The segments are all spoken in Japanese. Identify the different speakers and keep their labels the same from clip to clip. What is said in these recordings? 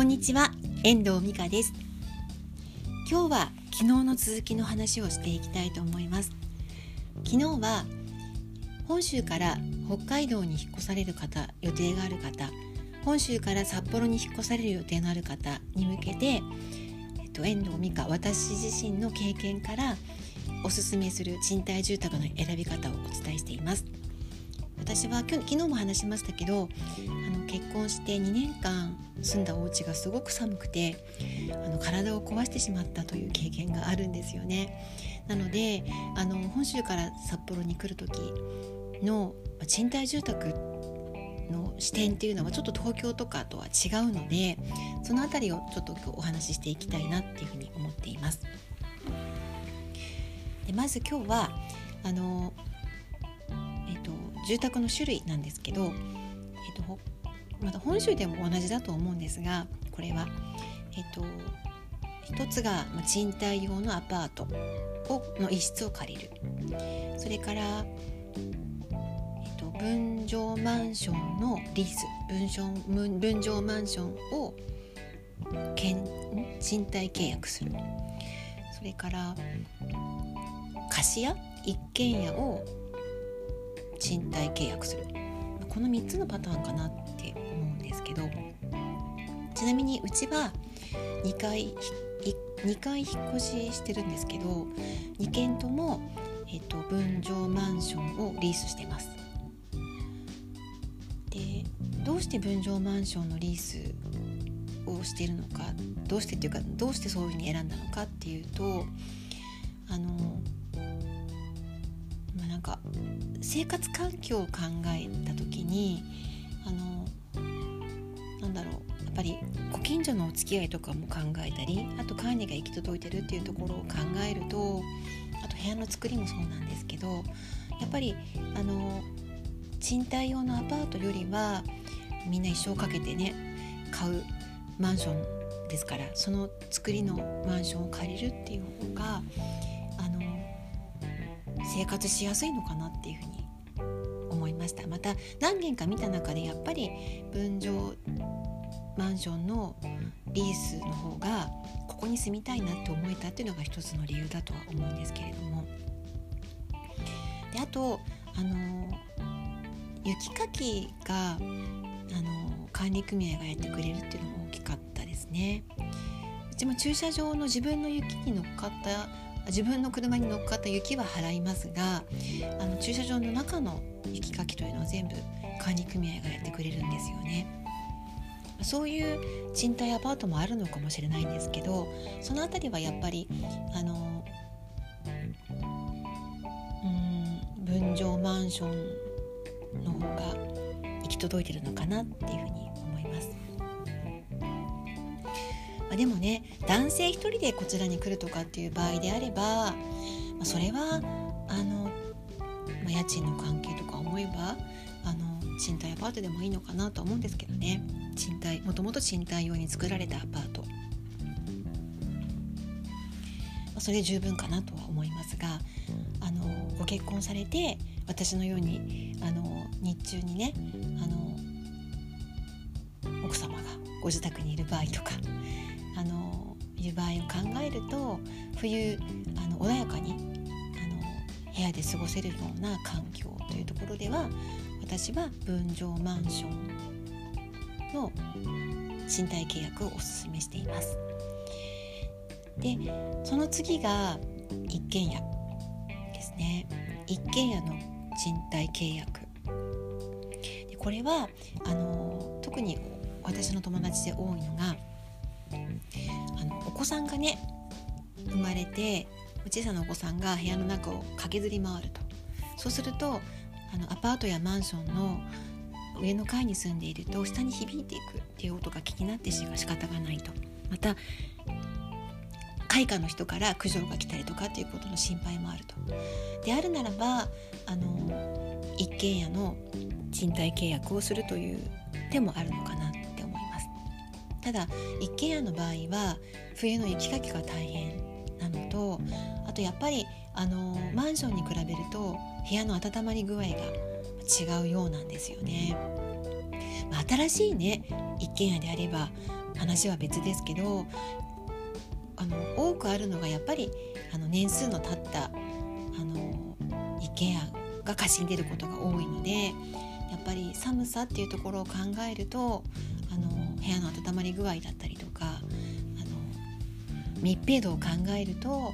Speaker 1: こんにちは遠藤美香です。今日は昨日の続きの話をしていきたいと思います。昨日は本州から北海道に引っ越される方予定がある方本州から札幌に引っ越される予定のある方に向けて、えっと、遠藤美香私自身の経験からおすすめする賃貸住宅の選び方をお伝えしています。私は昨日も話しましたけどあ結婚して2年間住んだお家がすごく寒くてあの体を壊してしまったという経験があるんですよね。なのであの本州から札幌に来る時の賃貸住宅の視点っていうのはちょっと東京とかとは違うのでその辺りをちょっと今日お話ししていきたいなっていうふうに思っています。でまず今日はあの、えっと、住宅の種類なんですけど、えっと、また本州でも同じだと思うんですがこれは、えっと、一つが賃貸用のアパートをの一室を借りる。それから、えっと、分譲マンションのリース。分譲分譲マンションを賃貸契約する。それから貸家一軒家を賃貸契約する。この3つのパターンかなってですけどちなみにうちは2回2回引っ越ししてるんですけど2軒とも、えっと、分譲マンションをリースしてます。でどうして分譲マンションのリースをしてるのかどうしてっていうかどうしてそういうふうに選んだのかっていうとあのまあなんか生活環境を考えた時にあのぱりご近所のお付き合いとかも考えたりあと管理が行き届いてるっていうところを考えるとあと部屋の作りもそうなんですけどやっぱりあの賃貸用のアパートよりはみんな一生かけてね買うマンションですからその作りのマンションを借りるっていう方があの生活しやすいのかなっていうふうに思いました。また何軒か見た中でやっぱり分譲マンションのリースの方がここに住みたいなって思えたっていうのが一つの理由だとは思うんですけれどもであとあの雪かきがあの管理組合がやってくれるっていうのも大きかったですねうちも駐車場の自分の雪に乗っかった自分の車に乗っかった雪は払いますがあの駐車場の中の雪かきというのは全部管理組合がやってくれるんですよね。そういう賃貸アパートもあるのかもしれないんですけどその辺りはやっぱりあのうん分譲マンションの方が行き届いてるのかなっていうふうに思います。まあ、でもね男性一人でこちらに来るとかっていう場合であれば、まあ、それはあの、まあ、家賃の関係とか思えば賃貸アパートでもいいのかなと思うんですけどね。賃貸もともと賃貸用に作られたアパート、それで十分かなとは思いますがあのご結婚されて私のようにあの日中にねあの奥様がご自宅にいる場合とかあのいる場合を考えると冬あの穏やかにあの部屋で過ごせるような環境というところでは私は分譲マンションの賃貸契約をおすすめしています。でその次が一軒家ですね。一軒家の賃貸契約。でこれはあの特に私の友達で多いのがあのお子さんがね生まれて小さなお子さんが部屋の中を駆けずり回ると。そうするとあのアパートやマンションの上の階に住んでいると下に響いていくっていう音が気になってしか仕方がないとまた開花の人から苦情が来たりとかっていうことの心配もあると。であるならばあの一軒家の賃貸契約をするという手もあるのかなって思います。ただ一軒家の場合は冬の雪かきが大変なのとあとやっぱりあのマンションに比べると部屋の温まり具合が違うようなんですよね。まあ、新しいね一軒家であれば話は別ですけどあの多くあるのがやっぱりあの年数の経ったあの一軒家がかしんでることが多いのでやっぱり寒さっていうところを考えるとあの部屋の温まり具合だったりとかあの密閉度を考えると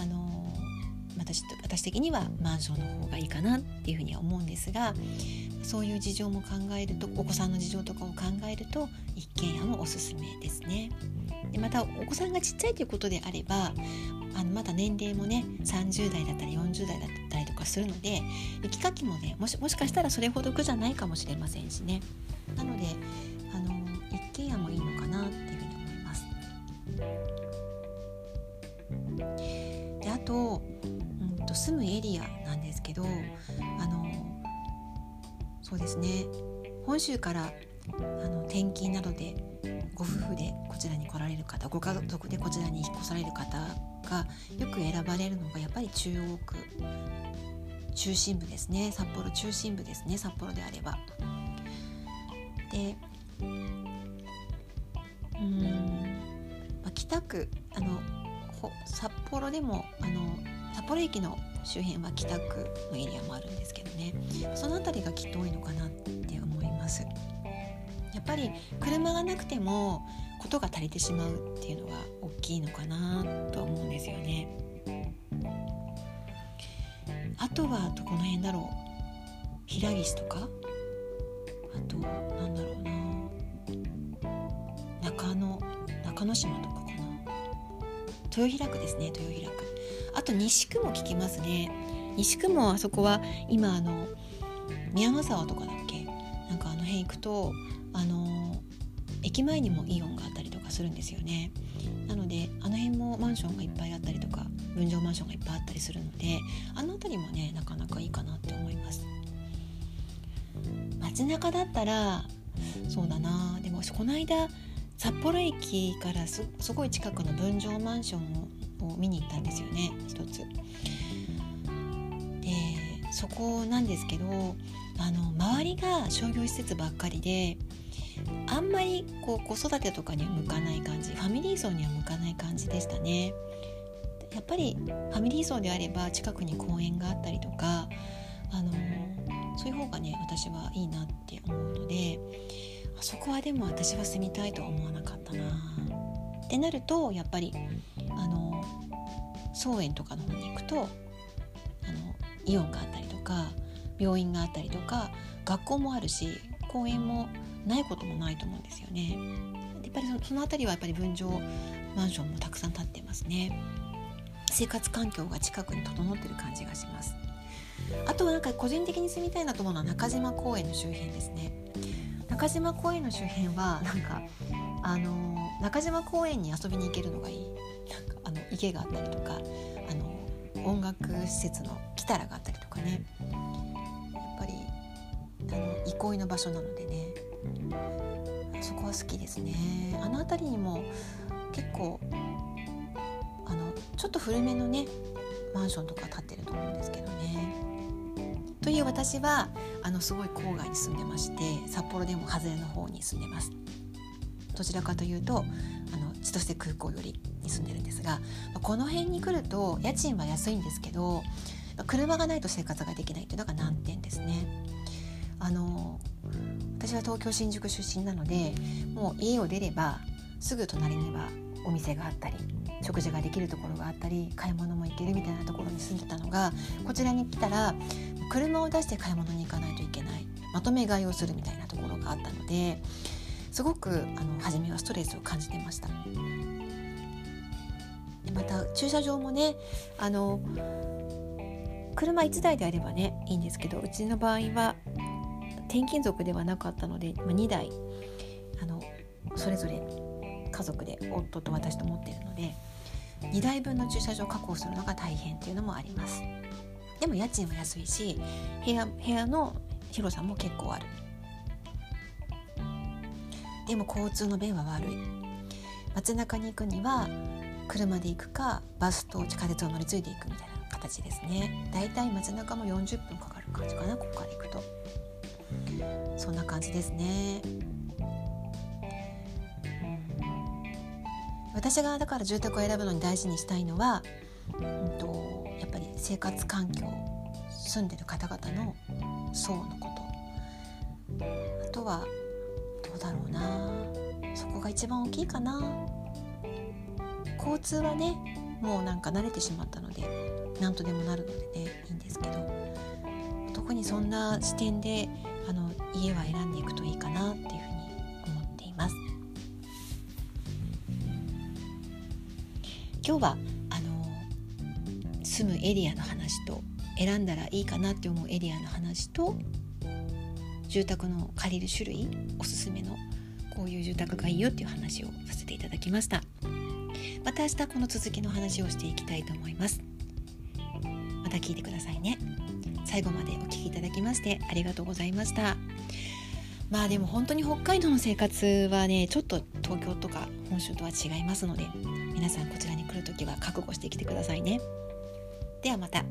Speaker 1: あの私私的にはマンションの方がいいかなっていうふうには思うんですがそういう事情も考えるとお子さんの事情とかを考えると一軒家もおすすめですね。でまたお子さんがちっちゃいということであればあのまだ年齢もね30代だったり40代だったりとかするので雪かきもねもしもしかしたらそれほど苦じゃないかもしれませんしねなのであの一軒家もいいのかなっていうふうに思います。であ,、と住むエリアなんですけどあのそうですね。本州からあの転勤などでご夫婦でこちらに来られる方ご家族でこちらに引っ越される方がよく選ばれるのがやっぱり中央区中心部ですね。札幌中心部ですね。札幌であれば。でうん、まあ、北区あの札幌でもあの札幌駅の周辺は北区のエリアもあるんですけどね。その辺りがきっと多いのかなって思います。やっぱり車がなくてもことが足りてしまうっていうのが大きいのかなと思うんですよね。あとはどこの辺だろう？平岸とか？あとなんだろうな。中野中之島とかかな？豊平区ですね豊平区。あと西区も聞きますね。西区もあそこは今あの宮の沢とかだっけ？なんかあの辺行くとあの駅前にもイオンがあったりとかするんですよね。なのであの辺もマンションがいっぱいあったりとか分譲マンションがいっぱいあったりするのであの辺りもねなかなかいいかなって思います。街中だったらそうだな。でもこの間札幌駅からすごい近くの分譲マンションを見に行ったんですよね一つ。でそこなんですけどあの周りが商業施設ばっかりであんまりこう子育てとかには向かない感じファミリー層には向かない感じでしたね。やっぱりファミリー層であれば近くに公園があったりとかあのそういう方がね私はいいなって思うのであそこはでも私は住みたいとは思わなかったなってなるとやっぱりあの草園とかの方に行くとあのイオンがあったりとか病院があったりとか学校もあるし公園もないこともないと思うんですよね。やっぱりその辺りはやっぱり分譲マンションもたくさん建ってますね。生活環境が近くに整ってる感じがします。あとはなんか個人的に住みたいなと思うのは中島公園の周辺ですね。中島公園の周辺はなんかあの中島公園に遊びに行けるのがいい。池があったりとかあの音楽施設のキタラがあったりとかね。やっぱりあの憩いの場所なのでねそこは好きですねあの辺りにも結構あのちょっと古めのねマンションとか建ってると思うんですけどね。という私はあのすごい郊外に住んでまして札幌でも外れの方に住んでます。どちらかというと千歳空港よりに住んでるんですがこの辺に来ると家賃は安いんですけど車がないと生活ができないというのが難点ですね。あの私は東京新宿出身なのでもう家を出ればすぐ隣にはお店があったり食事ができるところがあったり買い物も行けるみたいなところに住んでたのがこちらに来たら車を出して買い物に行かないといけないまとめ買いをするみたいなところがあったのですごくあの初めはストレスを感じてました。でまた駐車場もねあの車1台であればねいいんですけどうちの場合は転勤族ではなかったので、まあ、2台あのそれぞれ家族で夫と私と持っているので2台分の駐車場を確保するのが大変っていうのもありますでも家賃は安いし部屋部屋の広さも結構あるでも交通の便は悪い。街中に行くには車で行くかバスと地下鉄を乗り継いでいくみたいな形ですね。だいたい街中も40分かかる感じかなここから行くと。そんな感じですね。私がだから住宅を選ぶのに大事にしたいのは、うんと、やっぱり生活環境住んでる方々の層のこと。あとはどうだろうな。そこが一番大きいかな。交通はねもうなんか慣れてしまったので何とでもなるのでねいいんですけど。特にそんな視点であの家は選んでいくといいかなっていうふうに思っています。今日はあの住むエリアの話と選んだらいいかなって思うエリアの話と住宅の借りる種類おすすめのこういう住宅がいいよっていう話をさせていただきました。また明日この続きの話をしていきたいと思います。また聞いてくださいね。最後までお聴きいただきましてありがとうございました。まあでも本当に北海道の生活はねちょっと東京とか本州とは違いますので皆さんこちらに来る時は覚悟してきてくださいね。ではまた。